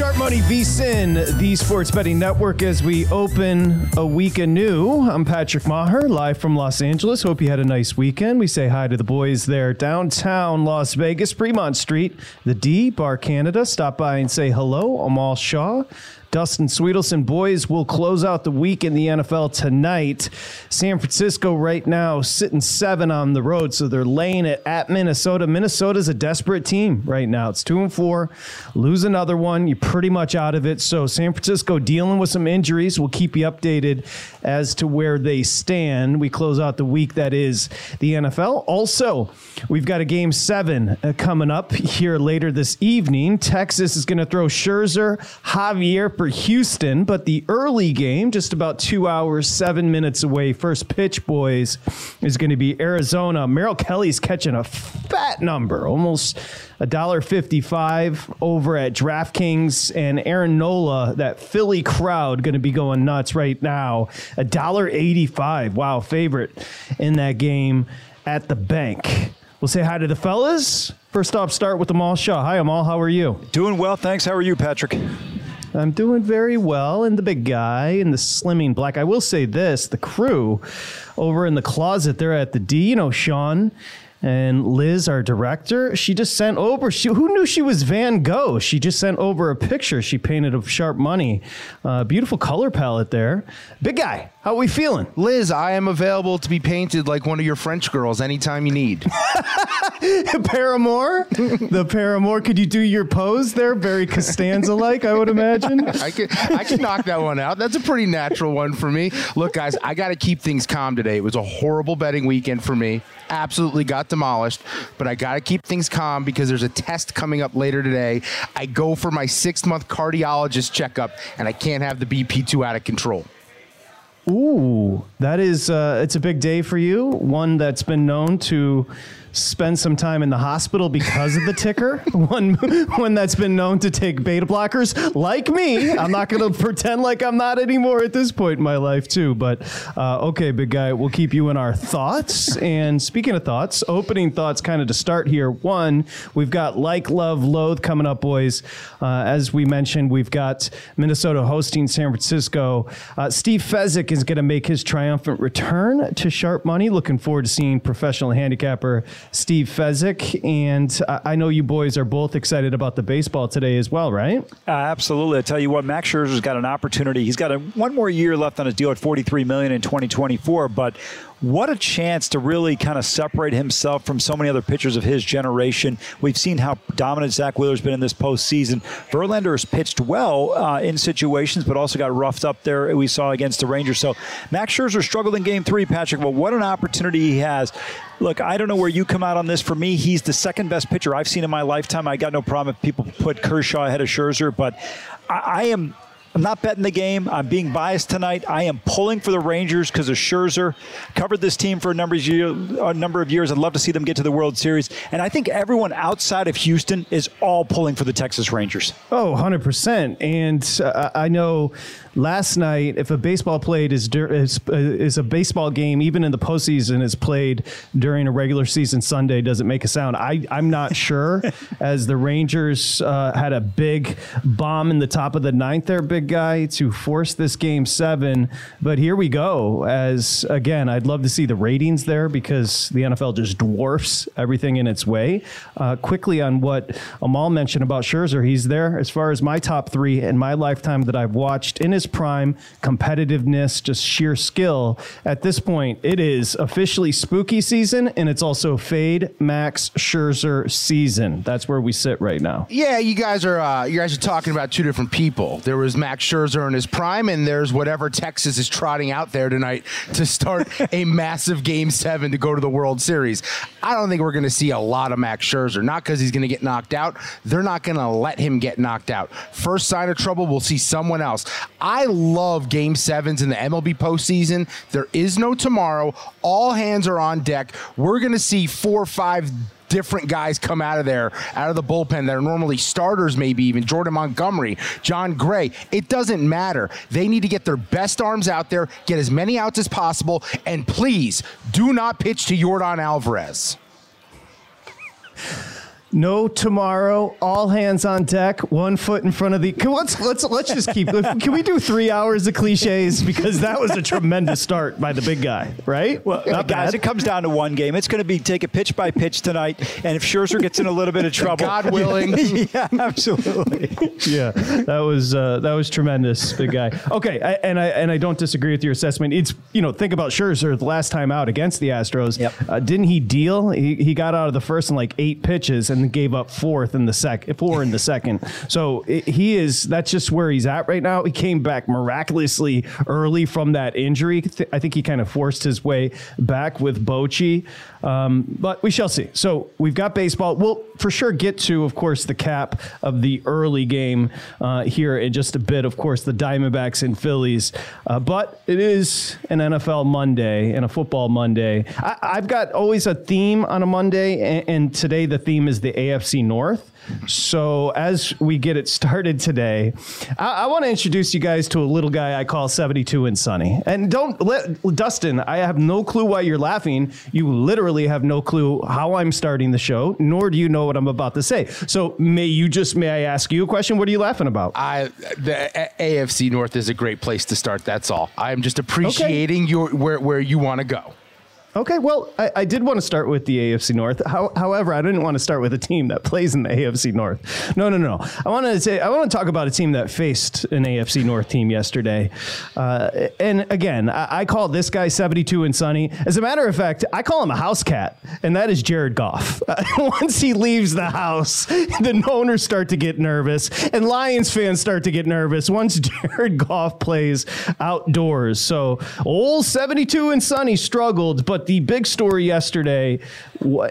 Sharp Money VSIN, the Sports Betting Network, as we open a week anew. I'm Patrick Meagher, live from Los Angeles. Hope you had a nice weekend. We say hi to the boys there downtown Las Vegas, Fremont Street, the D, Bar Canada. Stop by and say hello. Amal Shah. Dustin Swedelson. Boys will close out the week in the NFL tonight. San Francisco right now sitting seven on the road, so they're laying it at Minnesota. Minnesota's a desperate team right now. It's two and four. Lose another one, you're pretty much out of it. So San Francisco dealing with some injuries. We'll keep you updated as to where they stand. We close out the week that is the NFL. Also, we've got a game seven uh, coming up here later this evening. Texas is going to throw Scherzer, Javier for Houston, but the early game, just about two hours, seven minutes away, first pitch, boys, is going to be Arizona. Merrill Kelly's catching a fat number, almost a dollar fifty-five over at DraftKings, and Aaron Nola, that Philly crowd, going to be going nuts right now. A dollar eighty-five. Wow, favorite in that game at the bank. We'll say hi to the fellas. First off, start with Amal Shah. Hi, Amal. How are you? Doing well, thanks. How are you, Patrick? I'm doing very well. And the big guy and the slimming black. I will say this the crew over in the closet there at the D, you know, Sean and Liz, our director, she just sent over. She, who knew she was Van Gogh? She just sent over a picture she painted of Sharp Money. Uh, beautiful color palette there. Big guy, how are we feeling? Liz, I am available to be painted like one of your French girls anytime you need. Paramore, the Paramore. Could you do your pose there, very Costanza like? I would imagine. I can I can knock that one out. That's a pretty natural one for me. Look, guys, I got to keep things calm today. It was a horrible betting weekend for me. Absolutely got demolished, but I got to keep things calm because there's a test coming up later today. I go for my six month cardiologist checkup, and I can't have the BP2 out of control. Ooh, that is uh, it's a big day for you. One that's been known to spend some time in the hospital because of the ticker. one one that's been known to take beta blockers, like me. I'm not going to pretend like I'm not anymore at this point in my life, too. But uh, okay, big guy, we'll keep you in our thoughts. And speaking of thoughts, opening thoughts, kind of to start here. One, we've got like, love, loathe coming up, boys. Uh, as we mentioned, we've got Minnesota hosting San Francisco. Uh, Steve Fezzik is going to make his triumphant return to Sharp Money. Looking forward to seeing professional handicapper Steve Fezzik. And I know you boys are both excited about the baseball today as well, right? Uh, absolutely. I tell you what, Max Scherzer's got an opportunity. He's got a, one more year left on his deal at 43 million in 2024, but what a chance to really kind of separate himself from so many other pitchers of his generation. We've seen how dominant Zack Wheeler's been in this postseason. Verlander has pitched well uh, in situations, but also got roughed up there. We saw against the Rangers. So Max Scherzer struggled in Game Three, Patrick. But what an opportunity he has. Look, I don't know where you come out on this. For me, he's the second best pitcher I've seen in my lifetime. I got no problem if people put Kershaw ahead of Scherzer, but I, I am I'm not betting the game. I'm being biased tonight. I am pulling for the Rangers because of Scherzer. Covered this team for a number of years. A number of years. I'd love to see them get to the World Series. And I think everyone outside of Houston is all pulling for the Texas Rangers. Oh, 100%. And uh, I know last night, if a baseball played is, is, uh, is a baseball game, even in the postseason, is played during a regular season Sunday, does it make a sound? I, I'm not sure. as the Rangers uh, had a big bomb in the top of the ninth there, big guy, to force this game seven. But here we go. As again, I'd love to see the ratings there because the NFL just dwarfs everything in its way. Uh, quickly on what Amal mentioned about Scherzer, he's there as far as my top three in my lifetime that I've watched in his prime, competitiveness, just sheer skill. At this point, it is officially spooky season and it's also fade Max Scherzer season. That's where we sit right now. Yeah, you guys are uh, you guys are talking about two different people. There was Max Scherzer in his prime, and there's whatever Texas is trotting out there tonight to start a massive Game Seven to go to the World Series. I don't think we're going to see a lot of Max Scherzer. Not because he's going to get knocked out. They're not going to let him get knocked out. First sign of trouble, we'll see someone else. I love Game Sevens in the MLB postseason. There is no tomorrow. All hands are on deck. We're going to see four or five different guys come out of there, out of the bullpen that are normally starters, maybe even Jordan Montgomery, Jon Gray. It doesn't matter. They need to get their best arms out there, get as many outs as possible, and please do not pitch to Yordan Alvarez. No tomorrow. All hands on deck. One foot in front of the. Can, let's let's let's just keep. Can we do three hours of cliches because that was a tremendous start by the big guy, right? Well, Not guys, bad. it comes down to one game. It's going to be take a pitch by pitch tonight, and if Scherzer gets in a little bit of trouble, God willing, yeah, absolutely. yeah, that was uh, that was tremendous, big guy. Okay, I, and I and I don't disagree with your assessment. It's you know think about Scherzer the last time out against the Astros. Yep. Uh, didn't he deal? He, he got out of the first in like eight pitches and and gave up fourth in the second, four in the second. So it, he is. That's just where he's at right now. He came back miraculously early from that injury. I think he kind of forced his way back with Bochy, um, but we shall see. So we've got baseball. We'll for sure get to, of course, the cap of the early game uh, here in just a bit. Of course, the Diamondbacks and Phillies, uh, but it is an NFL Monday and a football Monday. I, have got always a theme on a Monday, and, and today the theme is the AFC North. So as we get it started today, I, I want to introduce you guys to a little guy I call 72 and Sunny. And don't let Dustin, I have no clue why you're laughing. You literally have no clue how I'm starting the show, nor do you know what I'm about to say. So may you just may I ask you a question? What are you laughing about? I the a- AFC North is a great place to start. That's all. I'm just appreciating okay. your where where you want to go. Okay, well, I, I, did want to start with the AFC North. How, however, I didn't want to start with a team that plays in the AFC North. No, no, no. I want to say I want to talk about a team that faced an AFC North team yesterday. Uh, and again, I, I, call this guy 72 and sunny. As a matter of fact, I call him a house cat, and that is Jared Goff. Once he leaves the house, the owners start to get nervous, and Lions fans start to get nervous once Jared Goff plays outdoors. So, old 72 and sunny struggled, but but the big story yesterday,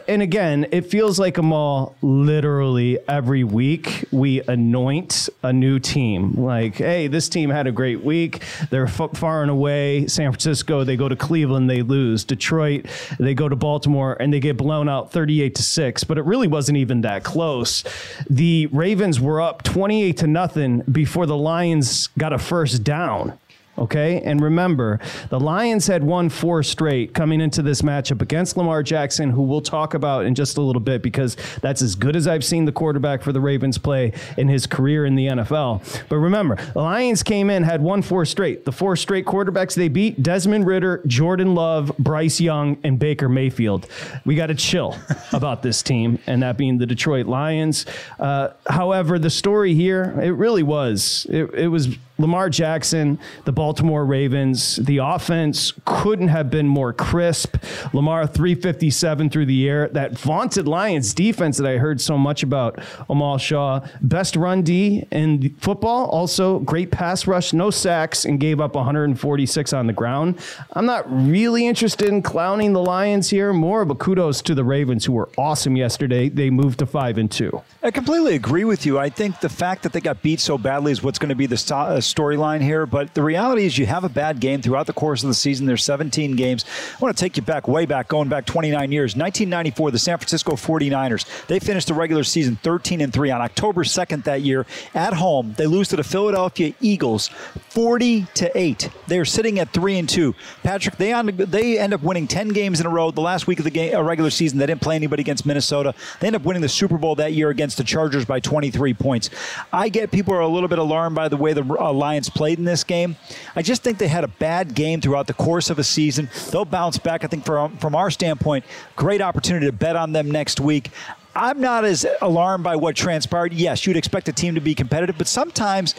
and again, it feels like Amal literally every week we anoint a new team. Like, hey, this team had a great week. They're f- far and away. San Francisco, they go to Cleveland, they lose. Detroit, they go to Baltimore, and they get blown out 38 to 6. But it really wasn't even that close. The Ravens were up 28 to nothing before the Lions got a first down. Okay. And remember, the Lions had won four straight coming into this matchup against Lamar Jackson, who we'll talk about in just a little bit because that's as good as I've seen the quarterback for the Ravens play in his career in the NFL. But remember, the Lions came in, had won four straight. The four straight quarterbacks they beat Desmond Ridder, Jordan Love, Bryce Young, and Baker Mayfield. We got to chill about this team, and that being the Detroit Lions. Uh, however, the story here, it really was, it, it was Lamar Jackson, the Baltimore Ravens, the offense couldn't have been more crisp. Lamar 357 through the air. That vaunted Lions defense that I heard so much about, Amal Shah, best run D in football. Also, great pass rush, no sacks, and gave up 146 on the ground. I'm not really interested in clowning the Lions here. More of a kudos to the Ravens, who were awesome yesterday. They moved to five and two. I completely agree with you. I think the fact that they got beat so badly is what's going to be the uh, storyline here, but the reality is you have a bad game throughout the course of the season. There's 17 games. I want to take you back, way back, going back 29 years. 1994, the San Francisco 49ers. They finished the regular season 13 and 3 on October 2nd that year at home. They lose to the Philadelphia Eagles 40 to 8. They're sitting at 3 and 2. Patrick, they on, they end up winning 10 games in a row. The last week of the game, uh, regular season, they didn't play anybody against Minnesota. They end up winning the Super Bowl that year against the Chargers by 23 points. I get people are a little bit alarmed by the way the uh, Lions played in this game. I just think they had a bad game throughout the course of a season. They'll bounce back. I think from from our standpoint, great opportunity to bet on them next week. I'm not as alarmed by what transpired. Yes, you'd expect a team to be competitive, but sometimes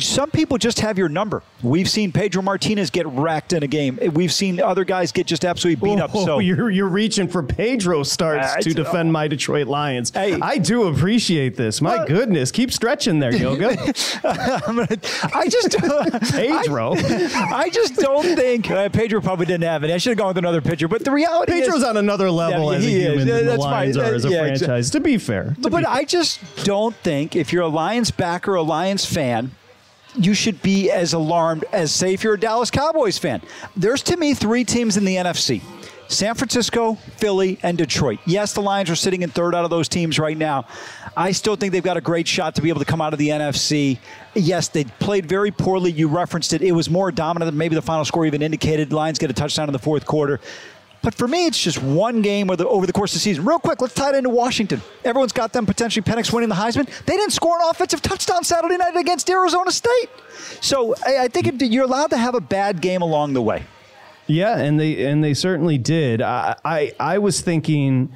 some people just have your number. We've seen Pedro Martinez get wrecked in a game. We've seen other guys get just absolutely beat oh, up. So you're you're reaching for Pedro starts uh, to defend my Detroit Lions. Hey, I do appreciate this. My uh, goodness, keep stretching there, Yoga. I just Pedro. I, I, just don't think uh, Pedro probably didn't have it. I should have gone with another pitcher. But the reality Pedro's is, on another level yeah, as a human is. than the Lions are as a yeah, franchise. Exactly. To be fair, to but be I just don't think if you're a Lions backer, a Lions fan you should be as alarmed as, say, if you're a Dallas Cowboys fan. There's, to me, three teams in the NFC. San Francisco, Philly, and Detroit. Yes, the Lions are sitting in third out of those teams right now. I still think they've got a great shot to be able to come out of the NFC. Yes, they played very poorly. You referenced it. It was more dominant than maybe the final score even indicated. Lions get a touchdown in the fourth quarter. But for me, it's just one game over the, over the course of the season. Real quick, let's tie it into Washington. Everyone's got them potentially Penix winning the Heisman. They didn't score an offensive touchdown Saturday night against Arizona State. So I, I think you're allowed to have a bad game along the way. Yeah, and they and they certainly did. I I, I was thinking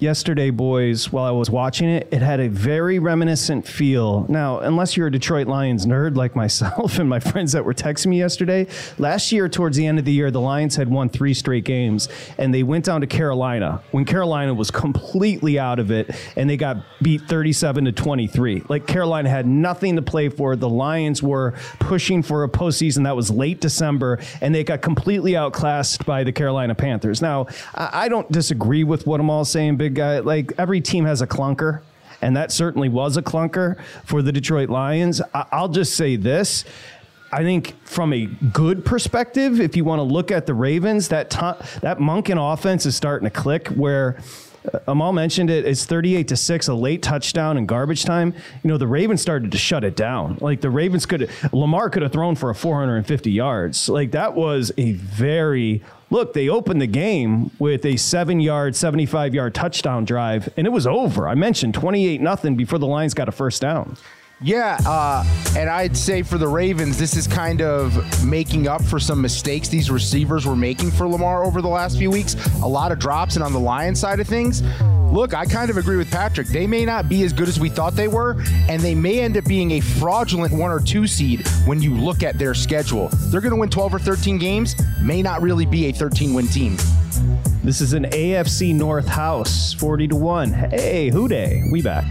yesterday, boys, while I was watching it, it had a very reminiscent feel. Now, unless you're a Detroit Lions nerd like myself and my friends that were texting me yesterday, last year, towards the end of the year, the Lions had won three straight games, and they went down to Carolina when Carolina was completely out of it, and they got beat 37 to 23. Like Carolina had nothing to play for. The Lions were pushing for a postseason that was late December, and they got completely outclassed by the Carolina Panthers. Now, I don't disagree with what I'm all saying, Big guy. Like every team has a clunker, and that certainly was a clunker for the Detroit Lions. I- I'll just say this. I think from a good perspective, if you want to look at the Ravens, that t- that Monken offense is starting to click. Where uh, Amal mentioned it, it's 38 to six, a late touchdown in garbage time. You know, the Ravens started to shut it down. Like the Ravens could, Lamar could have thrown for a 450 yards. Like that was a very look, they opened the game with a seven yard, 75 yard touchdown drive, and it was over. I mentioned 28 nothing before the Lions got a first down. Yeah, uh, and I'd say for the Ravens, this is kind of making up for some mistakes these receivers were making for Lamar over the last few weeks. A lot of drops, and on the Lions side of things, look, I kind of agree with Patrick. They may not be as good as we thought they were, and they may end up being a fraudulent one or two seed when you look at their schedule. They're going to win 12 or 13 games, may not really be a 13 win team. This is an AFC North house, 40 to 1. Hey, Who Dey? We back.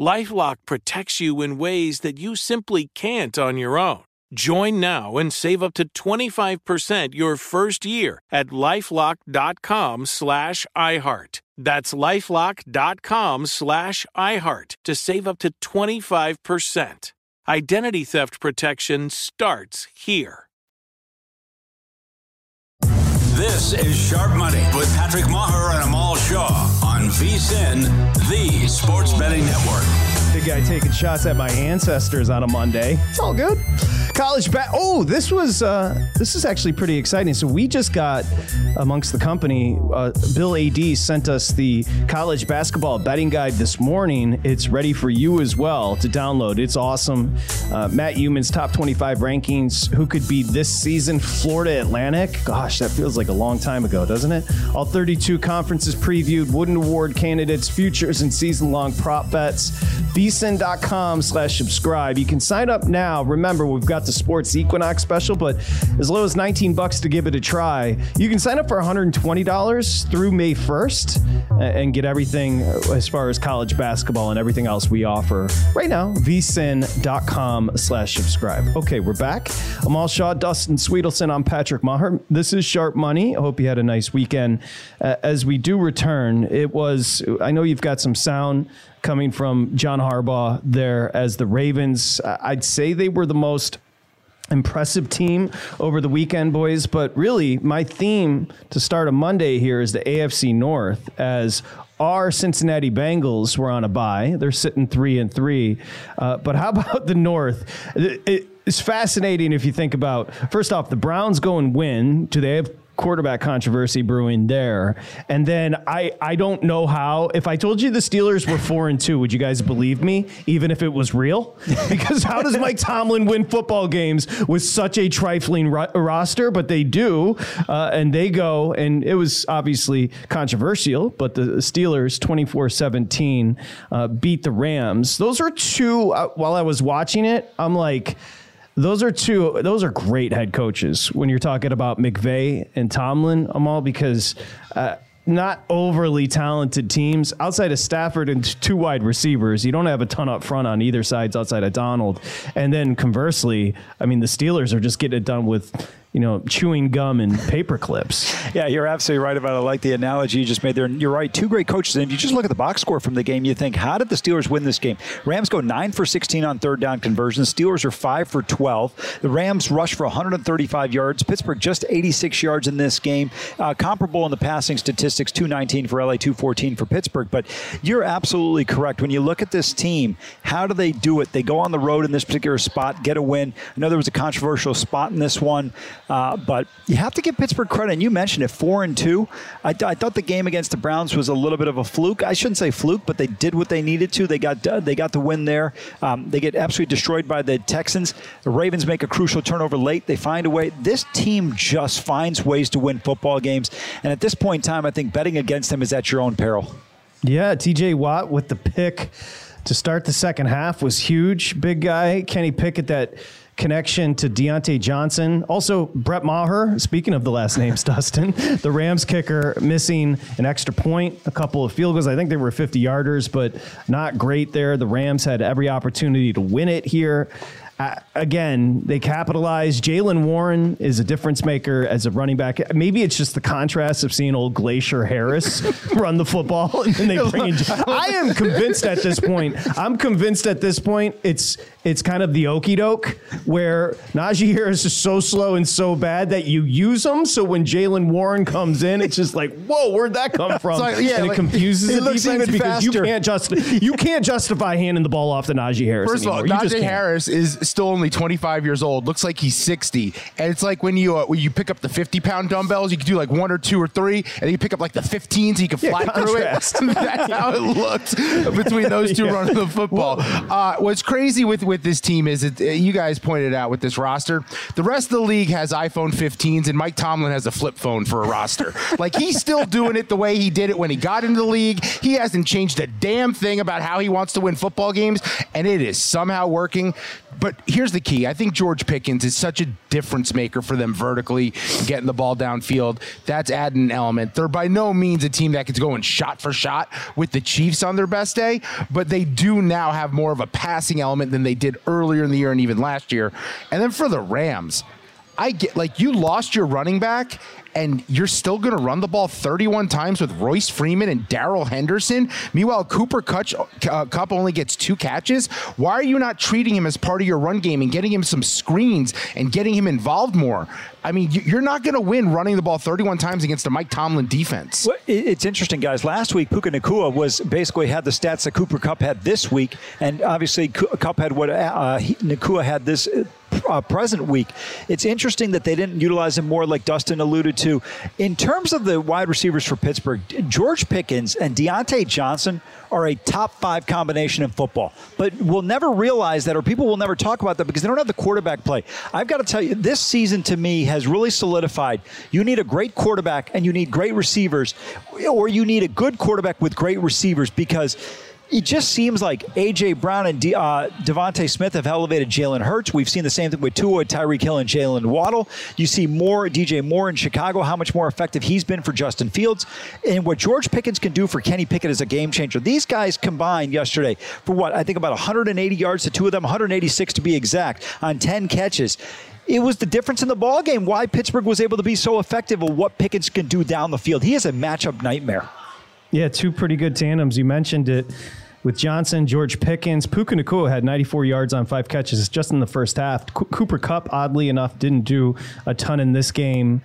Lifelock protects you in ways that you simply can't on your own. Join now and save up to 25% your first year at lifelock.com slash iHeart. That's lifelock.com slash iHeart to save up to 25%. Identity theft protection starts here. This is Sharp Money with Patrick Meagher and Amal Shah VSIN, the Sports Betting Network. Big guy taking shots at my ancestors on a Monday. It's all good. College bat. Oh, this was uh, this is actually pretty exciting. So we just got amongst the company. Uh, Bill Ad sent us the college basketball betting guide this morning. It's ready for you as well to download. It's awesome. Uh, Matt Youmans top 25 rankings. Who could be this season? Florida Atlantic. Gosh, that feels like a long time ago, doesn't it? All 32 conferences previewed. Wooden Award candidates, futures, and season-long prop bets. VSIN.com slash subscribe. You can sign up now. Remember, we've got the Sports Equinox special, but as low as 19 bucks to give it a try. You can sign up for $120 through May 1st and get everything as far as college basketball and everything else we offer right now. VSIN.com slash subscribe. Okay, we're back. Amal Shah, Dustin Swedelson. I'm Patrick Meagher. This is Sharp Money. I hope you had a nice weekend. Uh, as we do return, it was, I know you've got some sound coming from John Harbaugh there as the Ravens. I'd say they were the most impressive team over the weekend, boys. But really, my theme to start a Monday here is the AFC North as our Cincinnati Bengals were on a bye. They're sitting three and three. Uh, but how about the North? It, it's fascinating if you think about first off, the Browns go and win. Do they have quarterback controversy brewing there. And then I, I don't know how. If I told you the Steelers were four and two, would you guys believe me, even if it was real? Because how does Mike Tomlin win football games with such a trifling ro- roster? But they do, uh, and they go, and it was obviously controversial, but the Steelers 24 17 uh, beat the Rams. Those are two, uh, while I was watching it, I'm like, those are two. Those are great head coaches when you're talking about McVay and Tomlin, Amal, because uh, not overly talented teams outside of Stafford and two wide receivers. You don't have a ton up front on either sides outside of Donald. And then conversely, I mean, the Steelers are just getting it done with you know, chewing gum and paper clips. Yeah, you're absolutely right about it. I like the analogy you just made there. You're right, two great coaches. And if you just look at the box score from the game, you think, how did the Steelers win this game? Rams go 9 for 16 on third down conversions. Steelers are 5 for 12. The Rams rush for 135 yards. Pittsburgh just 86 yards in this game. Uh, comparable in the passing statistics, 219 for LA, 214 for Pittsburgh. But you're absolutely correct. When you look at this team, how do they do it? They go on the road in this particular spot, get a win. I know there was a controversial spot in this one. Uh, but you have to give Pittsburgh credit. And you mentioned it, four and two. I, I, thought the game against the Browns was a little bit of a fluke. I shouldn't say fluke, but they did what they needed to. They got uh, they got the win there. Um, they get absolutely destroyed by the Texans. The Ravens make a crucial turnover late. They find a way. This team just finds ways to win football games. And at this point in time, I think betting against them is at your own peril. Yeah, T.J. Watt with the pick to start the second half was huge. Big guy, Kenny Pickett that connection to Diontae Johnson. Also, Brett Maher, speaking of the last names, Dustin, the Rams kicker missing an extra point, a couple of field goals. I think they were 50 yarders, but not great there. The Rams had every opportunity to win it here. Uh, again, they capitalize. Jaylen Warren is a difference maker as a running back. Maybe it's just the contrast of seeing old Glacier Harris run the football, and then they bring in. I am convinced at this point. I'm convinced at this point it's it's kind of the okey doke where Najee Harris is so slow and so bad that you use him. So when Jaylen Warren comes in, it's just like, whoa, where'd that come from? like- yeah, and it like, confuses he the defense because you can't just you can't justify handing the ball off to Najee Harris. First of all, anymore. You Najee. Harris is still only 25 years old. Looks like he's 60. And it's like when you uh, when you pick up the 50 pound dumbbells, you can do like one or two or three, and then you pick up like the 15s, so you can fly contrast. through it. That's how it looks between those two Yeah. running the football. Uh, what's crazy with with this team is it, uh, you guys pointed out with this roster, the rest of the league has iPhone 15s, and Mike Tomlin has a flip phone for a roster. like he's still doing it the way he did it when he got into the league. He hasn't changed a damn thing about how he wants to win football games, and it is somehow working. But here's the key. I think George Pickens is such a difference maker for them vertically, getting the ball downfield. That's adding an element. They're by no means a team that could go in shot for shot with the Chiefs on their best day, but they do now have more of a passing element than they did earlier in the year and even last year. And then for the Rams, I get like you lost your running back and you're still going to run the ball 31 times with Royce Freeman and Darrell Henderson. Meanwhile, Cooper uh, Kupp only gets two catches. Why are you not treating him as part of your run game and getting him some screens and getting him involved more? I mean, you- you're not going to win running the ball 31 times against a Mike Tomlin defense. Well, it's interesting, guys. Last week, Puka Nacua was basically had the stats that Cooper Kupp had this week, and obviously Kupp had what uh, Nacua had this uh, present week. It's interesting that they didn't utilize him more, like Dustin alluded to. In terms of the wide receivers for Pittsburgh, George Pickens and Diontae Johnson are a top five combination in football, but we'll never realize that, or people will never talk about that because they don't have the quarterback play. I've got to tell you, this season to me has really solidified. You need a great quarterback and you need great receivers, or you need a good quarterback with great receivers because. It just seems like A.J. Brown and De- uh, DeVonta Smith have elevated Jalen Hurts. We've seen the same thing with Tua, Tyreek Hill, and Jaylen Waddle. You see more DJ Moore in Chicago, how much more effective he's been for Justin Fields. And what George Pickens can do for Kenny Pickett is a game changer. These guys combined yesterday for what? I think about 180 yards to two of them, 186 to be exact, on 10 catches. It was the difference in the ball game why Pittsburgh was able to be so effective of what Pickens can do down the field. He is a matchup nightmare. Yeah, two pretty good tandems. You mentioned it with Johnson, George Pickens. Puka Nacua had 94 yards on five catches just in the first half. Co- Cooper Kupp, oddly enough, didn't do a ton in this game.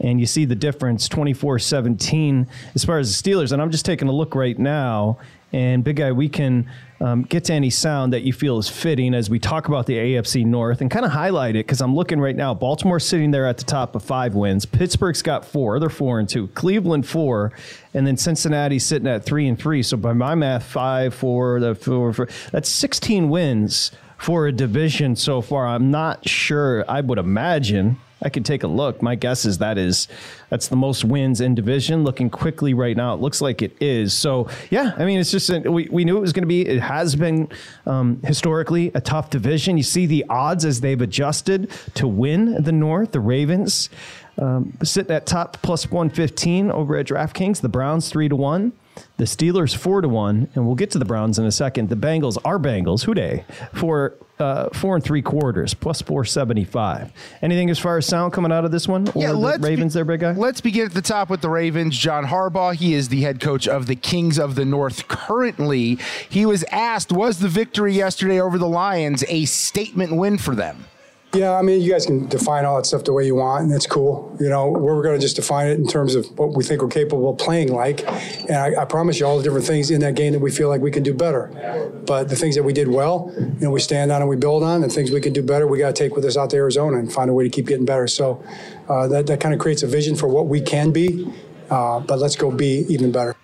And you see the difference 24 17 as far as the Steelers. And I'm just taking a look right now. And Big Guy, we can um, get to any sound that you feel is fitting as we talk about the AFC North and kind of highlight it because I'm looking right now. Baltimore sitting there at the top of five wins. Pittsburgh's got four; they're four and two. Cleveland four, and then Cincinnati sitting at three and three. So by my math, five, four, the four, four that's 16 wins for a division so far. I'm not sure. I would imagine. I could take a look. My guess is that is that's the most wins in division. Looking quickly right now, it looks like it is. So yeah, I mean, it's just we we knew it was going to be. It has been um, historically a tough division. You see the odds as they've adjusted to win the North. The Ravens um, sitting at top plus one fifteen over at DraftKings. The Browns three to one. The Steelers four to one, and we'll get to the Browns in a second. The Bengals are Bengals. Who Dey for uh, four and three quarters plus four seventy five. Anything as far as sound coming out of this one or the Ravens? be- there, big guy. Let's begin at the top with the Ravens. John Harbaugh, he is the head coach of the Kings of the North currently. He was asked, was the victory yesterday over the Lions a statement win for them? Yeah, I mean, you guys can define all that stuff the way you want, and that's cool. You know, we're going to just define it in terms of what we think we're capable of playing like. And I, I promise you all the different things in that game that we feel like we can do better. But the things that we did well, you know, we stand on and we build on, and things we can do better, we got to take with us out to Arizona and find a way to keep getting better. So uh, that, that kind of creates a vision for what we can be. Uh, but let's go be even better.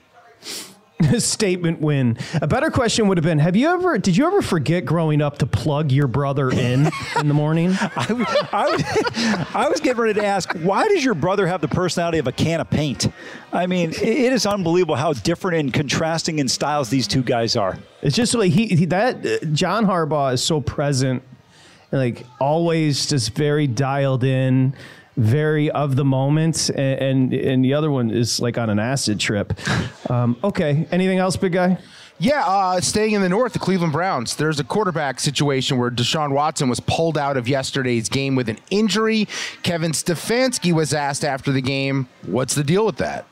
statement win. A better question would have been: Have you ever? Did you ever forget growing up to plug your brother in in the morning? I, was- I, was, I was getting ready to ask, why does your brother have the personality of a can of paint? I mean, it, it is unbelievable how different and contrasting in styles these two guys are. It's just like he, he that uh, John Harbaugh is so present, like always, just very dialed in, very of the moment, and and, and the other one is like on an acid trip. Um, okay, anything else, big guy? Yeah, uh, staying in the north, the Cleveland Browns. There's a quarterback situation where Deshaun Watson was pulled out of yesterday's game with an injury. Kevin Stefanski was asked after the game, "What's the deal with that?"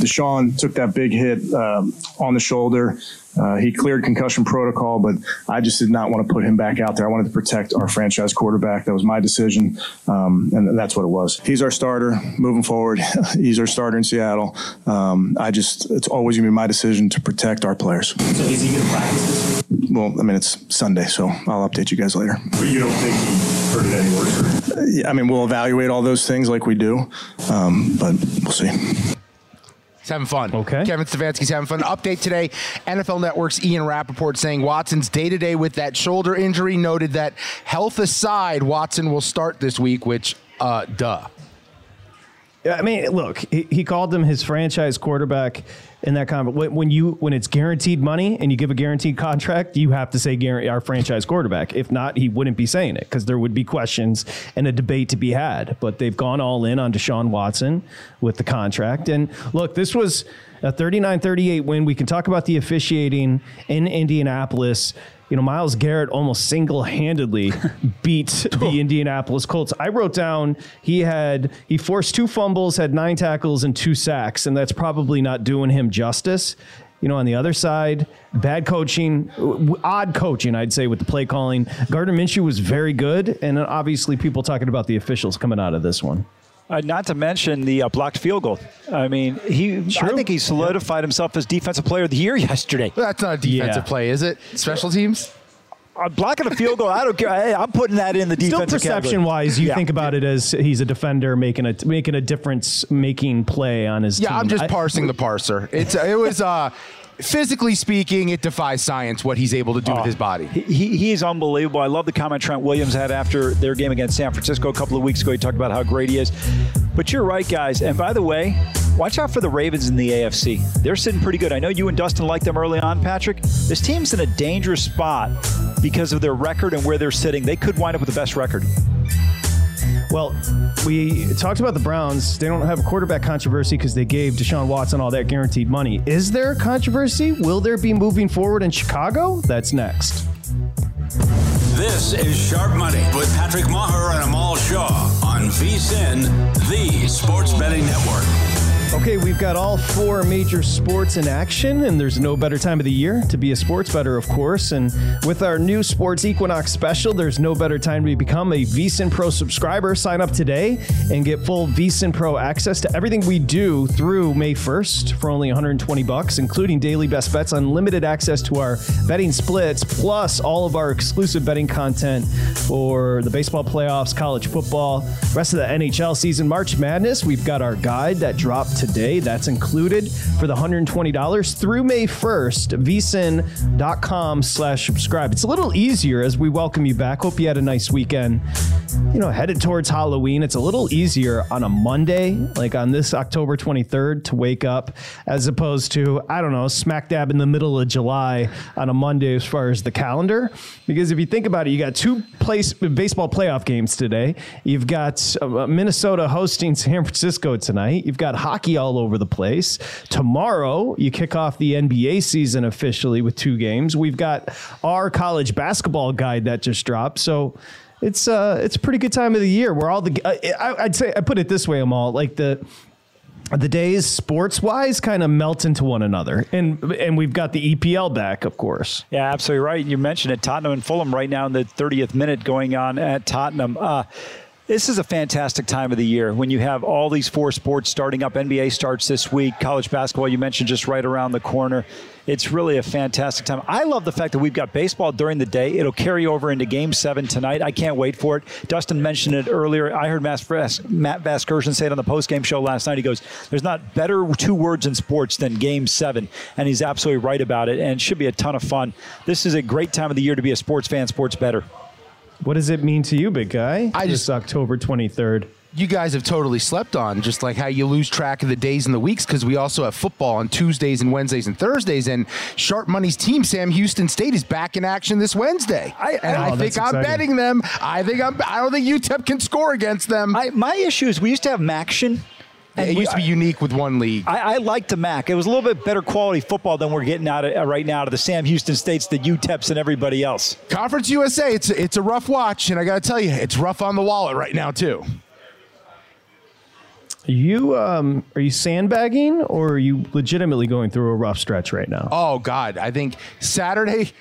Deshaun took that big hit um, on the shoulder. Uh, he cleared concussion protocol, but I just did not want to put him back out there. I wanted to protect our franchise quarterback. That was my decision, um, and that's what it was. He's our starter moving forward. He's our starter in Seattle. Um, I just, it's always going to be my decision to protect our players. So is he going to practice Well, I mean, it's Sunday, so I'll update you guys later. But you don't think he hurt it any worse? Yeah, I mean, we'll evaluate all those things like we do, um, but we'll see. Having fun. Okay. Kevin Stefanski's having fun. Update today NFL Network's Ian Rapoport saying Watson's day to day with that shoulder injury noted that health aside, Watson will start this week, which, uh, duh. I mean, look, he, he called him his franchise quarterback in that comment. When, when you when it's guaranteed money and you give a guaranteed contract, you have to say our franchise quarterback. If not, he wouldn't be saying it because there would be questions and a debate to be had. But they've gone all in on Deshaun Watson with the contract. And look, this was a 39-38 win. We can talk about the officiating in Indianapolis you know, Myles Garrett almost single handedly beat the Indianapolis Colts. I wrote down he had, he forced two fumbles, had nine tackles, and two sacks, and that's probably not doing him justice. You know, on the other side, bad coaching, odd coaching, I'd say, with the play calling. Gardner Minshew was very good, and obviously people talking about the officials coming out of this one. Uh, not to mention the uh, blocked field goal. I mean, he. I think he solidified himself as defensive player of the year yesterday. That's not a defensive Yeah. play, is it? Special teams? Uh, blocking a field goal, I don't care. Hey, I'm putting that in the defense. Still, defensive perception wise, you Yeah. think about it as he's a defender making a making a difference, making play on his Yeah, team. I'm just I- parsing the parser. It's it was uh physically speaking, it defies science what he's able to do with his oh. body. He, he, he is unbelievable. I love the comment Trent Williams had after their game against San Francisco a couple of weeks ago. He talked about how great he is. But you're right, guys. And by the way, watch out for the Ravens in the AFC. They're sitting pretty good. I know you and Dustin liked them early on, Patrick. This team's in a dangerous spot because of their record and where they're sitting. They could wind up with the best record. Well, we talked about the Browns. They don't have a quarterback controversy because they gave Deshaun Watson all that guaranteed money. Is there a controversy? Will there be moving forward in Chicago? That's next. This is Sharp Money with Patrick Meagher and Amal Shah on VSIN, the Sports Betting Network. Okay, we've got all four major sports in action, and there's no better time of the year to be a sports better, of course. And with our new Sports Equinox special, there's no better time to become a VSIN Pro subscriber. Sign up today and get full VSIN Pro access to everything we do through May 1st for only 120 bucks, including daily best bets, unlimited access to our betting splits, plus all of our exclusive betting content for the baseball playoffs, college football, rest of the NHL season, March Madness. We've got our guide that dropped today. That's included for the $120 through May 1st, vsin.com slash subscribe. It's a little easier as we welcome you back. Hope you had a nice weekend. You know, headed towards Halloween. It's a little easier on a Monday, like on this October 23rd, to wake up as opposed to, I don't know, smack dab in the middle of July on a Monday as far as the calendar. Because if you think about it, you got two place baseball playoff games today. You've got uh, Minnesota hosting San Francisco tonight. You've got hockey all over the place. Tomorrow, you kick off the NBA season officially with two games. We've got our college basketball guide that just dropped. So it's uh it's a pretty good time of the year where all the uh, I, I'd say I put it this way, Amal, like the the days sports wise kind of melt into one another, and and we've got the EPL back, of course. Yeah, absolutely right. You mentioned it. Tottenham and Fulham right now in the 30th minute going on at Tottenham. Uh, this is a fantastic time of the year when you have all these four sports starting up. NBA starts this week. College basketball, you mentioned, just right around the corner. It's really a fantastic time. I love the fact that we've got baseball during the day. It'll carry over into Game Seven tonight. I can't wait for it. Dustin mentioned it earlier. I heard Matt Vas- Matt Vasgersian say it on the post-game show last night. He goes, "There's not better two words in sports than Game Seven," and he's absolutely right about it. And it should be a ton of fun. This is a great time of the year to be a sports fan, sports better. What does it mean to you, big guy? I just October 23rd. you guys have totally slept on, just like how you lose track of the days and the weeks because we also have football on Tuesdays and Wednesdays and Thursdays. And Sharp Money's team, Sam Houston State, is back in action this Wednesday. I- and Oh, I that's think I'm exciting. betting them. I think I'm. I don't think UTEP can score against them. I, my issue is we used to have MACtion. It used to be unique with one league. I, I liked the MAC. It was a little bit better quality football than we're getting out of uh, right now to the Sam Houston States, the UTEPs, and everybody else. Conference USA, it's it's a rough watch, and I got to tell you, it's rough on the wallet right now too. You um, are you sandbagging or are you legitimately going through a rough stretch right now? Oh God, I think Saturday.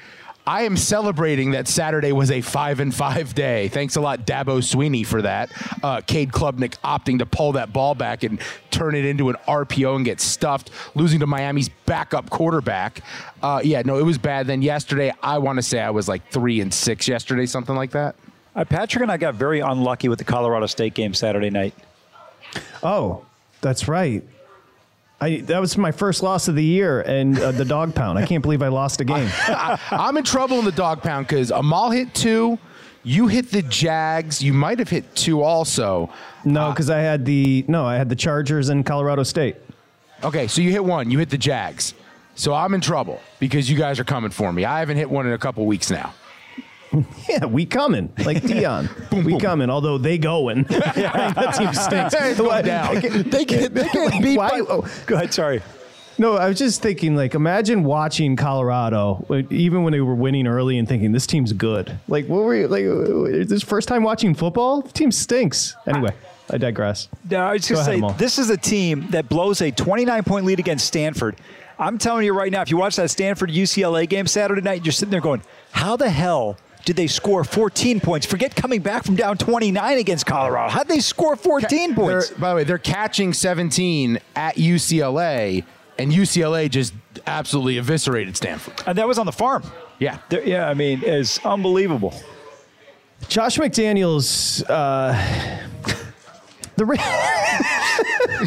I am celebrating that Saturday was a five and five day. Thanks a lot, Dabo Swinney, for that. Uh, Cade Klubnik opting to pull that ball back and turn it into an RPO and get stuffed, losing to Miami's backup quarterback. Uh, yeah, no, it was bad. Then yesterday, I want to say I was like three and six yesterday, something like that. Uh, Patrick and I got very unlucky with the Colorado State game Saturday night. Oh, that's right. I, that was my first loss of the year and uh, the dog pound. I can't believe I lost a game. I, am in trouble in the dog pound because Amal hit two. You hit the Jags. You might have hit two also. No, because I had the no, I had the Chargers in Colorado State. Okay, so you hit one. You hit the Jags. So I'm in trouble because you guys are coming for me. I haven't hit one in a couple weeks now. Yeah, we coming like Deion. we coming. Although they going. that team stinks. It's going down. They get they get beat Why- by. oh, Go ahead, sorry. No, I was just thinking, like, imagine watching Colorado, even when they were winning early, and thinking this team's good. Like, what were you like? This first time watching football, the team stinks. Anyway, I digress. No, I was Go just ahead, say Amal. this is a team that blows a 29 point lead against Stanford. I'm telling you right now, if you watch that Stanford UCLA game Saturday night, you're sitting there going, "How the hell did they score 14 points? Forget coming back from down 29 against Colorado. How'd they score 14 points?" By the way, they're catching 17 at UCLA, and UCLA just absolutely eviscerated Stanford. And that was on the farm. Yeah. They're- yeah, I mean, it's unbelievable. Josh McDaniels, uh, the Ra-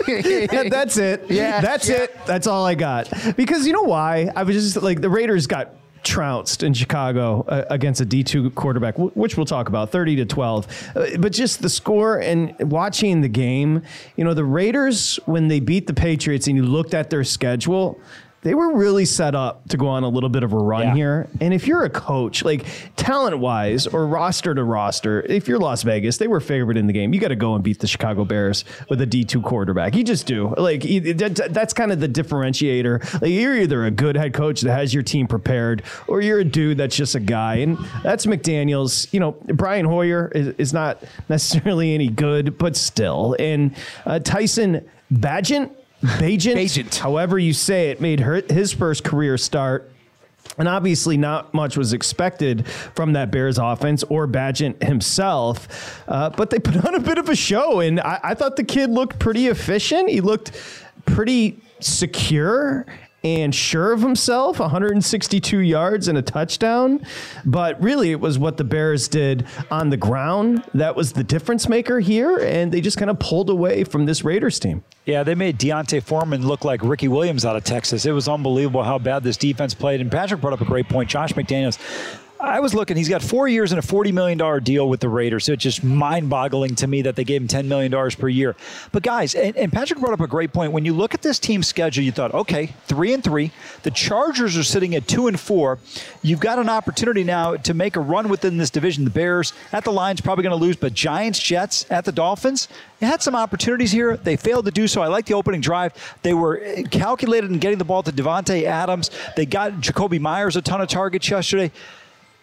That- that's it. Yeah, that's yeah. it. That's all I got. Because you know why? I was just like the Raiders got trounced in Chicago uh, against a D2 quarterback, wh- which we'll talk about, 30 to 12. Uh, but just the score and watching the game, you know, the Raiders when they beat the Patriots and you looked at their schedule, they were really set up to go on a little bit of a run Yeah. here. And if you're a coach, like talent wise or roster to roster, if you're Las Vegas, they were favored in the game. You got to go and beat the Chicago Bears with a D2 quarterback. You just do. Like, that's kind of the differentiator. Like, you're either a good head coach that has your team prepared or you're a dude that's just a guy. And that's McDaniels. You know, Brian Hoyer is, is not necessarily any good, but still. And uh, Tyson Bagent. Bagent, Bagent. however you say it, made her, his first career start. And obviously, not much was expected from that Bears offense or Bagent himself. Uh, but they put on a bit of a show, and I, I thought the kid looked pretty efficient. He looked pretty secure and sure of himself 162 yards and a touchdown. But really, it was what the Bears did on the ground that was the difference maker here. And they just kind of pulled away from this Raiders team. Yeah, they made D'Onta Foreman look like Ricky Williams out of Texas. It was unbelievable how bad this defense played. And Patrick brought up a great point. Josh McDaniels. I was looking, he's got four years and a $40 million deal with the Raiders. So it's just mind boggling to me that they gave him $10 million per year. But guys, and, and Patrick brought up a great point. When you look at this team's schedule, you thought, okay, three and three. The Chargers are sitting at two and four. You've got an opportunity now to make a run within this division. The Bears at the line's probably going to lose, but Giants, Jets at the Dolphins, they had some opportunities here. They failed to do so. I like the opening drive. They were uh, calculated in getting the ball to Davante Adams. They got Jakobi Meyers a ton of targets yesterday.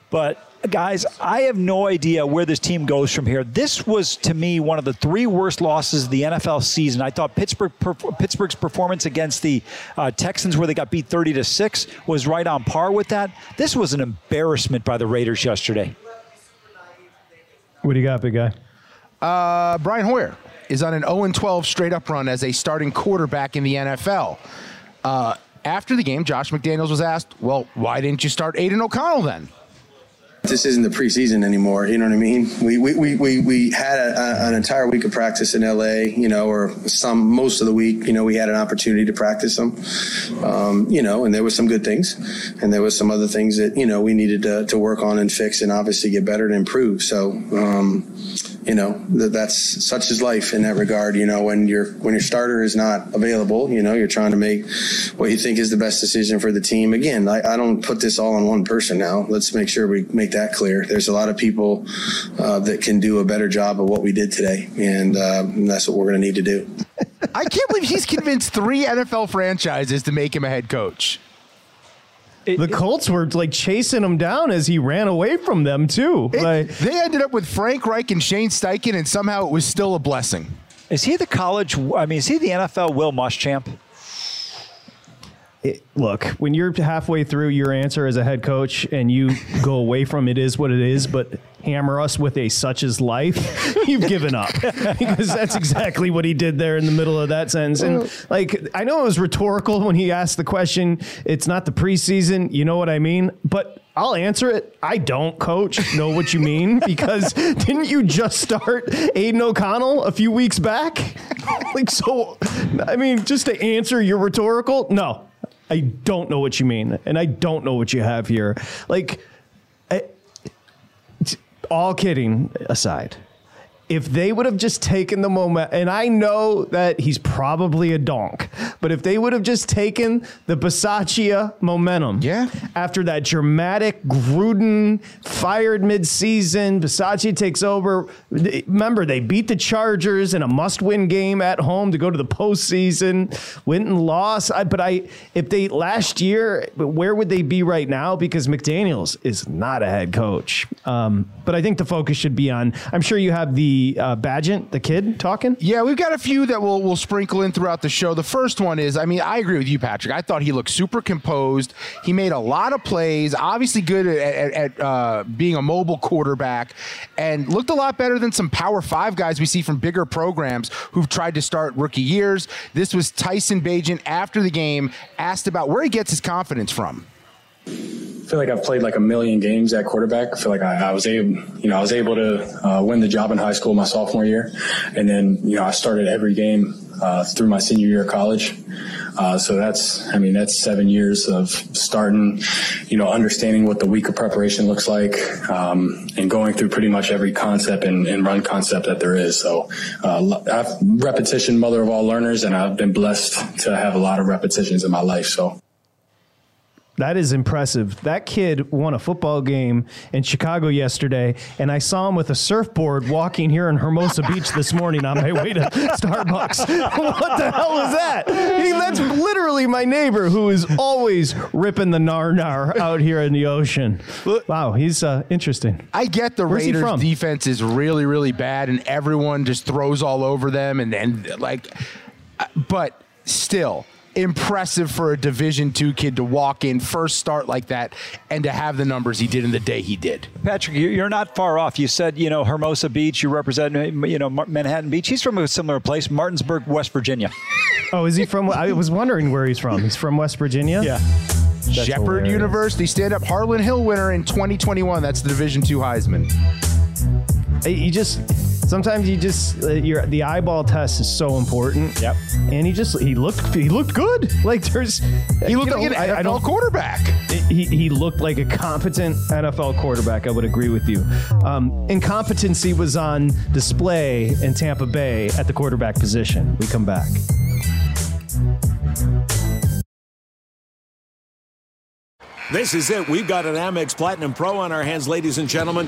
But guys, I have no idea where this team goes from here. This was to me one of the three worst losses of the NFL season. I thought Pittsburgh Pittsburgh's performance against the uh, Texans, where they got beat thirty to six, was right on par with that. This was an embarrassment by the Raiders yesterday. What do you got, big guy? Uh, Brian Hoyer is on an 0 12 straight up run as a starting quarterback in the NFL. Uh, after the game, Josh McDaniels was asked, Well, why didn't you start Aidan O'Connell then? This isn't the preseason anymore. You know what I mean? We we, we, we, we had a, a, an entire week of practice in LA, you know, or some most of the week, you know, we had an opportunity to practice them, um, you know, and there were some good things, and there was some other things that you know we needed to, to work on and fix, and obviously get better and improve. So, um, you know, that that's such is life in that regard. You know, when your when your starter is not available, you know, you're trying to make what you think is the best decision for the team. Again, I, I don't put this all on one person now. Let's make sure we make that clear. There's a lot of people uh, that can do a better job of what we did today, and, uh, and that's what we're going to need to do. I can't believe he's convinced three NFL franchises to make him a head coach. The Colts were like chasing him down as he ran away from them too. It- like, they ended up with Frank Reich and Shane Steichen, and somehow it was still a blessing. Is he the college? I mean, is he the NFL Will Muschamp? it- look, when you're halfway through your answer as a head coach and you go away from it is what it is, but hammer us with a such as life, you've given up because that's exactly what he did there in the middle of that sentence. And mm. like, I know it was rhetorical when he asked the question. It's not the preseason, you know what I mean? But I'll answer it. I don't, coach, know what you mean because didn't you just start Aidan O'Connell a few weeks back? like, so, I mean, just to answer your rhetorical, no, I don't know what you mean, and I don't know what you have here. Like, all kidding aside, if they would have just taken the moment, and I know that he's probably a donk, but if they would have just taken the Bisaccia momentum, yeah, after that dramatic Gruden fired midseason, Bisaccia takes over. Remember, they beat the Chargers in a must-win game at home to go to the postseason. Went and lost, I, but I if they last year, where would they be right now? Because McDaniels is not a head coach. Um, but I think the focus should be on. I'm sure you have the uh, Bagent, the kid, talking. Yeah, we've got a few that we'll, we'll sprinkle in throughout the show. The first one is, I mean, I agree with you, Patrick. I thought he looked super composed. He made a lot of plays, obviously good at, at, at uh, being a mobile quarterback, and looked a lot better than some Power Five guys we see from bigger programs who've tried to start rookie years. This was Tyson Bagent after the game, asked about where he gets his confidence from. I feel like I've played like a million games at quarterback. I feel like I, I was able, you know, I was able to uh, win the job in high school my sophomore year, and then you know I started every game uh, through my senior year of college. Uh, so that's, I mean, that's seven years of starting, you know, understanding what the week of preparation looks like, um, and going through pretty much every concept and, and run concept that there is. So uh, I've repetition, mother of all learners, and I've been blessed to have a lot of repetitions in my life. So. That is impressive. That kid won a football game in Chicago yesterday, and I saw him with a surfboard walking here in Hermosa Beach this morning on my way to Starbucks. what the hell is that? That's literally my neighbor who is always ripping the nar nar out here in the ocean. Wow, he's uh, interesting. I get the Where's he Raiders defense is really, really bad, and everyone just throws all over them, and and like, uh, but still impressive for a Division two kid to walk in first start like that and to have the numbers he did in the day he did. Patrick, you- you're not far off. You said, you know, Hermosa Beach. You represent, you know, Manhattan Beach. He's from a similar place, Martinsburg, West Virginia. Oh, is he from? I was wondering where he's from. He's from West Virginia. Yeah. Shepherd hilarious. University stand-up Harlon Hill winner in 2021. That's the Division two Heisman. Hey, You just sometimes you just uh, your the eyeball test is so important. Yep. And he just he looked he looked good. Like there's He looked like an NFL quarterback. He, he looked like a competent NFL quarterback. I would agree with you. Um, incompetency was on display in Tampa Bay at the quarterback position. We come back. This is it. We've got an Amex Platinum Pro on our hands, ladies and gentlemen.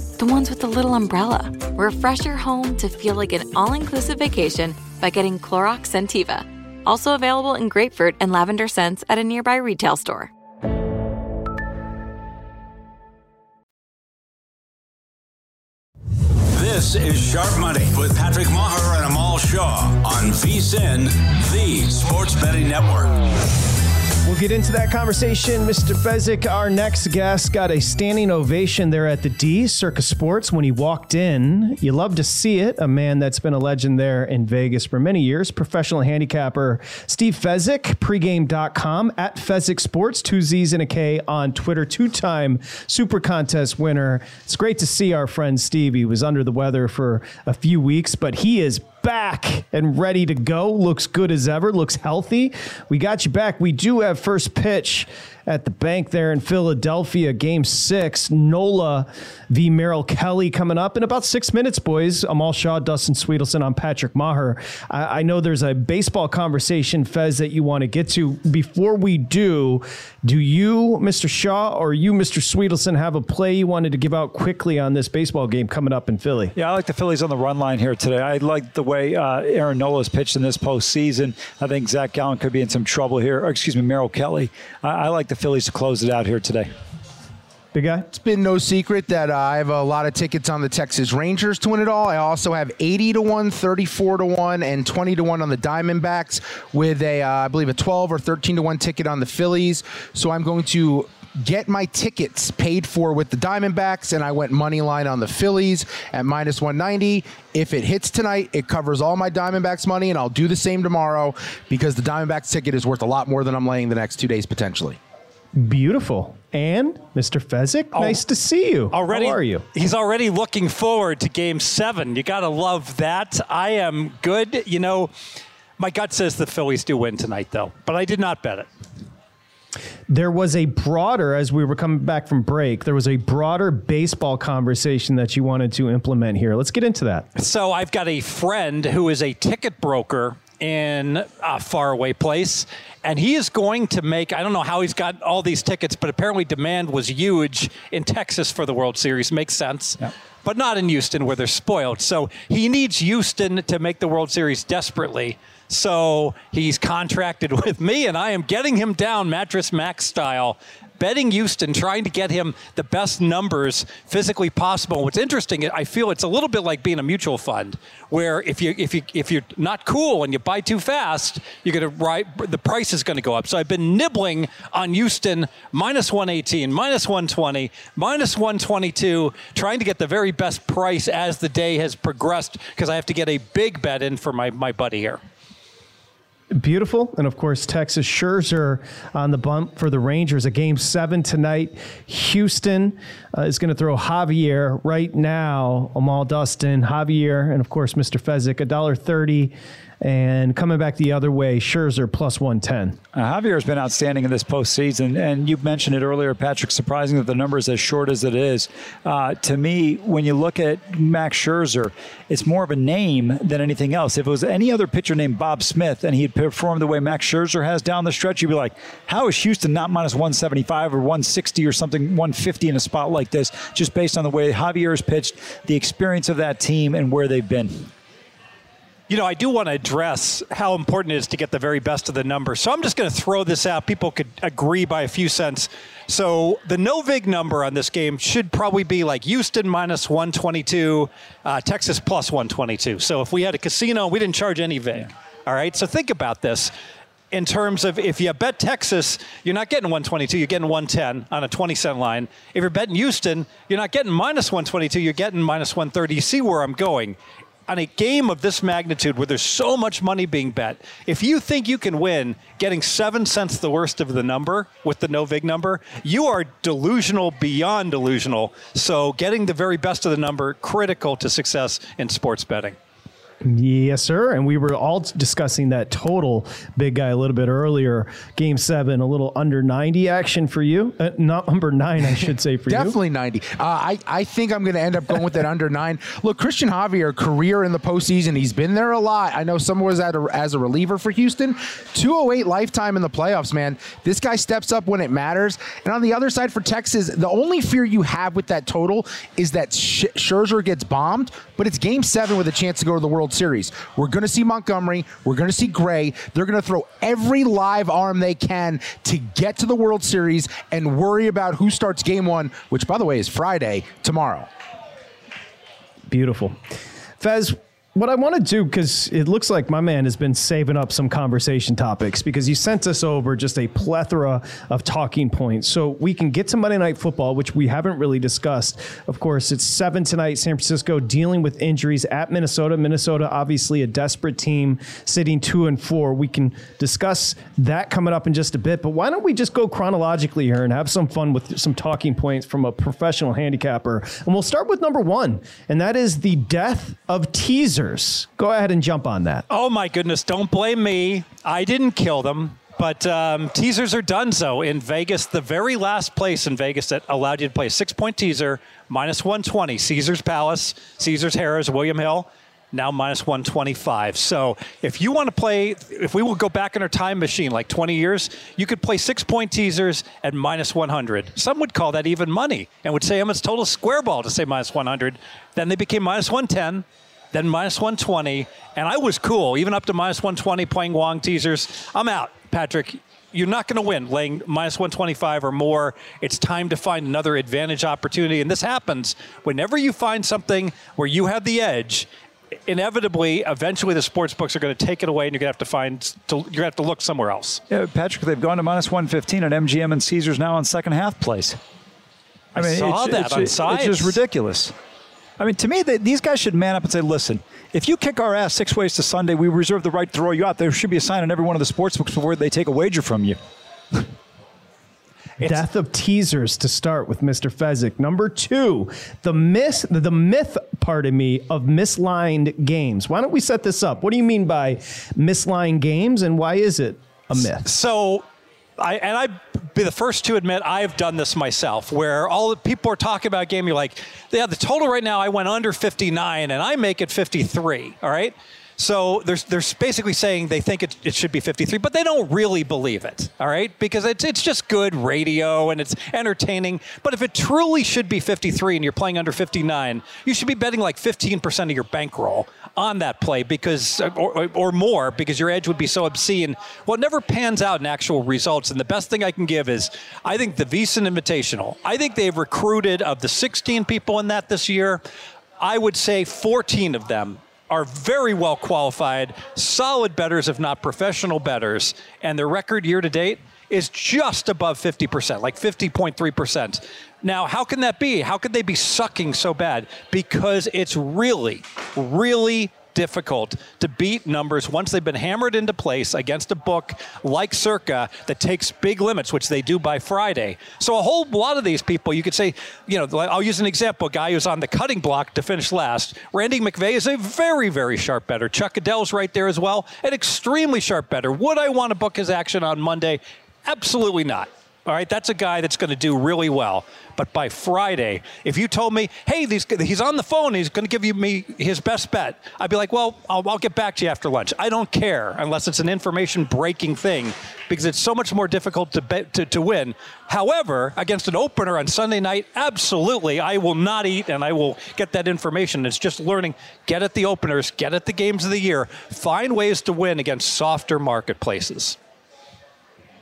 The ones with the little umbrella. Refresh your home to feel like an all inclusive vacation by getting Clorox Sentiva. Also available in grapefruit and lavender scents at a nearby retail store. This is Sharp Money with Patrick Meagher and Amal Shah on VSIN, the Sports Betting Network. We'll get into that conversation. Mr. Fezzik, our next guest, got a standing ovation there at the D Circa Sports when he walked in. You love to see it. A man that's been a legend there in Vegas for many years. Professional handicapper Steve Fezzik, pregame.com at Fezzik Sports, two Z's and a K on Twitter, two time Super Contest winner. It's great to see our friend Steve. He was under the weather for a few weeks, but he is back and ready to go. Looks good as ever. Looks healthy. We got you back. We do have first pitch at the bank there in Philadelphia, game six. Nola v. Merrill Kelly coming up in about six minutes, boys. Amal Shah, Dustin Swedelson, I'm Patrick Meagher. I, I know there's a baseball conversation, Fez, that you want to get to. Before we do, do you, Mr. Shah, or you, Mr. Swedelson, have a play you wanted to give out quickly on this baseball game coming up in Philly? Yeah, I like the Phillies on the run line here today. I like the way uh, Aaron Nola's pitched in this postseason. I think Zac Gallen could be in some trouble here. Or, excuse me, Merrill Kelly. I, I like the Phillies to close it out here today. Big guy? It's been no secret that uh, I have a lot of tickets on the Texas Rangers to win it all. I also have 80 to 1, 34 to 1, and 20 to 1 on the Diamondbacks with a, uh, I believe, a 12 or 13 to 1 ticket on the Phillies. So I'm going to get my tickets paid for with the Diamondbacks, and I went money line on the Phillies at minus 190. If it hits tonight, it covers all my Diamondbacks money, and I'll do the same tomorrow because the Diamondbacks ticket is worth a lot more than I'm laying the next two days potentially. Beautiful. And Mr. Fezzik, Oh, nice to see you. Already, How are you? He's already looking forward to Game Seven. You gotta love that. I am good. You know, my gut says the Phillies do win tonight, though, but I did not bet it. There was a broader, as we were coming back from break, there was a broader baseball conversation that you wanted to implement here. Let's get into that. So I've got a friend who is a ticket broker in a faraway place, and he is going to make. I don't know how he's got all these tickets, but apparently demand was huge in Texas for the World Series. Makes sense. But not in Houston where they're spoiled. So he needs Houston to make the World Series desperately. So he's contracted with me, and I am getting him down Mattress Max style, betting Houston, trying to get him the best numbers physically possible. What's interesting, I feel it's a little bit like being a mutual fund, where if you if you if you're not cool and you buy too fast, you're gonna right the price is gonna go up. So I've been nibbling on Houston minus 118, minus 120, minus 122, trying to get the very best price as the day has progressed because I have to get a big bet in for my my buddy here. Beautiful. And of course, Texas Scherzer on the bump for the Rangers. A game seven tonight. Houston uh, is going to throw Javier right now. Amal Dustin, Javier, and of course, Mr. Fezzik, $1.30. And coming back the other way, Scherzer plus 110. Uh, Javier has been outstanding in this postseason, and you mentioned it earlier, Patrick. Surprising that the number is as short as it is. Uh, to me, when you look at Max Scherzer, it's more of a name than anything else. If it was any other pitcher named Bob Smith and he had performed the way Max Scherzer has down the stretch, you'd be like, how is Houston not minus 175 or 160 or something, 150 in a spot like this, just based on the way Javier has pitched, the experience of that team, and where they've been? You know, I do want to address how important it is to get the very best of the numbers. So I'm just going to throw this out. People could agree by a few cents. So the no vig number on this game should probably be like Houston minus 122, uh, Texas plus 122. So if we had a casino, we didn't charge any vig. All right. So think about this. In terms of if you bet Texas, you're not getting 122, you're getting 110 on a 20 cent line. If you're betting Houston, you're not getting minus 122, you're getting minus 130. You see where I'm going on a game of this magnitude where there's so much money being bet, if you think you can win getting seven cents the worst of the number with the no vig number, you are delusional beyond delusional. So getting the very best of the number critical to success in sports betting. Yes, sir. And we were all discussing that total big guy a little bit earlier. Game seven, a little under 90 action for you. Uh, not number nine, I should say, for Definitely you. 90. Uh, I, I think I'm going to end up going with that under nine. Look, Cristian Javier, career in the postseason, he's been there a lot. I know someone was at a, as a reliever for Houston. 208 lifetime in the playoffs, man. This guy steps up when it matters. And on the other side for Texas, the only fear you have with that total is that Scherzer gets bombed, but it's game seven with a chance to go to the World Series. We're going to see Montgomery. We're going to see Gray. They're going to throw every live arm they can to get to the World Series and worry about who starts game one, which, by the way, is Friday tomorrow. Beautiful. Fez, what I want to do, because it looks like my man has been saving up some conversation topics because you sent us over just a plethora of talking points. So we can get to Monday Night Football, which we haven't really discussed. Of course, it's seven tonight. San Francisco dealing with injuries at Minnesota. Minnesota, obviously a desperate team, sitting two and four. We can discuss that coming up in just a bit. But why don't we just go chronologically here and have some fun with some talking points from a professional handicapper? And we'll start with number one, and that is the death of teaser Go ahead and jump on that. Oh, my goodness. Don't blame me. I didn't kill them. But um, teasers are done so in Vegas. The very last place in Vegas that allowed you to play a six point teaser, minus 120. Caesar's Palace, Caesar's Harrah's, William Hill now minus 125. So if you want to play, if we will go back in our time machine like 20 years, you could play six point teasers at minus 100. Some would call that even money and would say, I'm total square ball to say minus 100. Then they became minus 110 then minus 120, and I was cool, even up to minus 120 playing Wong teasers. I'm out, Patrick. You're not going to win laying minus 125 or more. It's time to find another advantage opportunity. And this happens whenever you find something where you have the edge inevitably, eventually, the sports books are going to take it away, and you're going to have to find, to, you're going to have to look somewhere else. Yeah, Patrick, they've gone to minus 115 at MGM and Caesars now in second half place. I, I mean, saw it's, that it's, on sides. It's just ridiculous. I mean, to me, they, these guys should man up and say, listen, if you kick our ass six ways to Sunday, we reserve the right to throw you out. There should be a sign on every one of the sports books before they take a wager from you. Death of teasers to start with Mr. Fezzik. Number two, the myth, the myth, pardon me, of mislined games. Why don't we set this up? What do you mean by mislined games, and why is it a myth? So I, and I'd be the first to admit I've done this myself, where all the people are talking about game. You're like, yeah, the total right now I went under 59 and I make it 53. All right. So they're, they're basically saying they think it, it should be 53, but they don't really believe it, all right? Because it's, it's just good radio and it's entertaining. But if it truly should be 53 and you're playing under 59, you should be betting like 15% of your bankroll on that play because, or, or more, because your edge would be so obscene. Well, it never pans out in actual results. And the best thing I can give is I think the VSiN Invitational, I think they've recruited of the 16 people in that this year, I would say 14 of them are very well qualified, solid betters, if not professional betters, and their record year to date is just above 50%, like 50.3%. Now, how can that be? How could they be sucking so bad? Because it's really, really difficult to beat numbers once they've been hammered into place against a book like Circa that takes big limits, which they do by Friday. So a whole lot of these people, you could say, you know, I'll use an example: a guy who's on the cutting block to finish last. Randy McVeigh is a very, very sharp better. Chuck Adell's right there as well, an extremely sharp better. Would I want to book his action on Monday? Absolutely not. All right, that's a guy that's going to do really well. But by Friday, if you told me, hey, he's on the phone, he's going to give you me his best bet, I'd be like, well, I'll, I'll get back to you after lunch. I don't care unless it's an information breaking thing because it's so much more difficult to, bet, to, to win. However, against an opener on Sunday night, absolutely, I will not eat and I will get that information. It's just learning, get at the openers, get at the games of the year, find ways to win against softer marketplaces.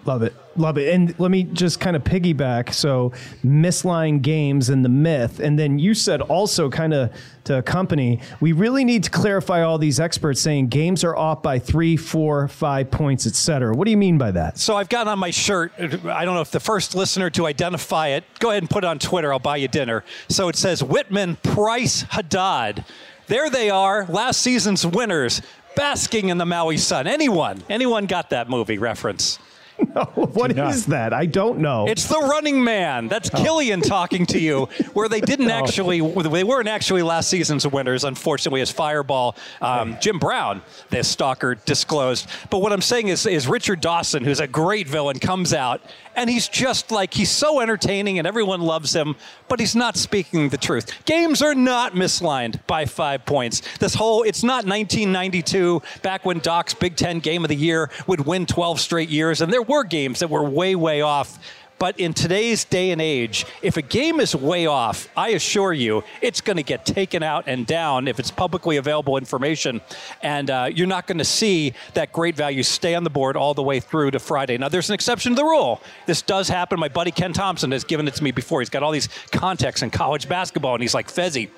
Love it. Love it. And let me just kind of piggyback. So, misline games and the myth. And then you said also, kind of to accompany, we really need to clarify all these experts saying games are off by three, four, five points, et cetera. What do you mean by that? So, I've got on my shirt, I don't know if the first listener to identify it, go ahead and put it on Twitter. I'll buy you dinner. So, it says Whitman Price Haddad There they are, last season's winners, basking in the Maui sun. Anyone, anyone got that movie reference? No, what is that? I don't know. It's the Running Man. That's Killian talking to you. Where they didn't actually, they weren't actually last season's winners. Unfortunately, as Fireball, um, Jim Brown, this stalker, disclosed. But what I'm saying is, is Richard Dawson, who's a great villain, comes out and he's just like he's so entertaining and everyone loves him, but he's not speaking the truth. Games are not mislined by five points. This whole it's not 1992 back when Doc's Big Ten Game of the Year would win 12 straight years, and there were games that were way way off. But in today's day and age, if a game is way off, I assure you, it's going to get taken out and down if it's publicly available information. And uh, you're not going to see that great value stay on the board all the way through to Friday. Now, there's an exception to the rule. This does happen. My buddy Ken Thompson has given it to me before. He's got all these contacts in college basketball, and he's like, Fezzi,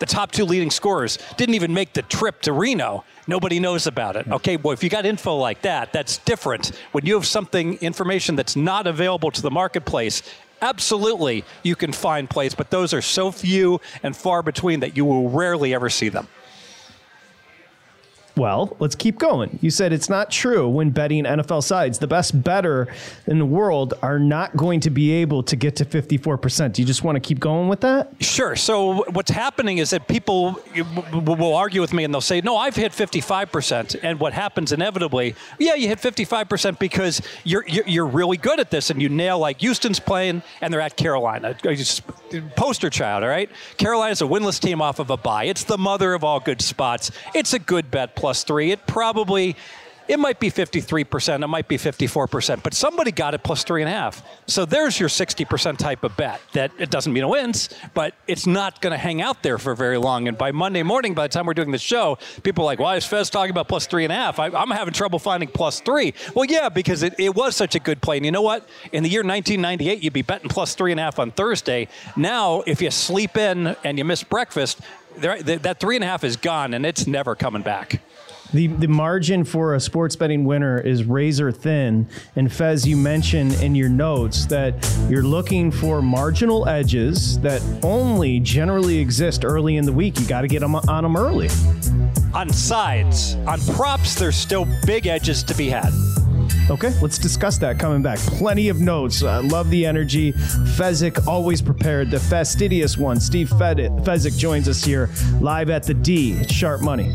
the top two leading scorers didn't even make the trip to Reno. Nobody knows about it. Okay, well, if you got info like that, that's different. When you have something, information that's not available to the marketplace, absolutely you can find plays, but those are so few and far between that you will rarely ever see them. Well, let's keep going. You said it's not true when betting NFL sides. The best better in the world are not going to be able to get to 54%. Do you just want to keep going with that? Sure. So what's happening is that people will argue with me and they'll say, "No, I've hit 55%." And what happens inevitably, yeah, you hit 55% because you're you're, really good at this and you nail like Houston's playing and they're at Carolina. Poster child, all right? Carolina's a winless team off of a bye. It's the mother of all good spots. It's a good bet plus 3. It probably it might be 53%, it might be 54%, but somebody got it plus three and a half. So there's your 60% type of bet that it doesn't mean it wins, but it's not going to hang out there for very long. And by Monday morning, by the time we're doing the show, people are like, why is Fez talking about plus three and a half? I, am having trouble finding plus three. Well, yeah, because it, it was such a good play. And you know what? In the year 1998, you'd be betting plus three and a half on Thursday. Now, if you sleep in and you miss breakfast, there, that three and a half is gone and it's never coming back. The the margin for a sports betting winner is razor thin. And Fez, you mentioned in your notes that you're looking for marginal edges that only generally exist early in the week. You got to get them on them early. On sides, on props, there's still big edges to be had. Okay, let's discuss that coming back. Plenty of notes. I love the energy. Fezzik always prepared. The fastidious one, Steve Fezzik, joins us here live at the D. It's Sharp Money.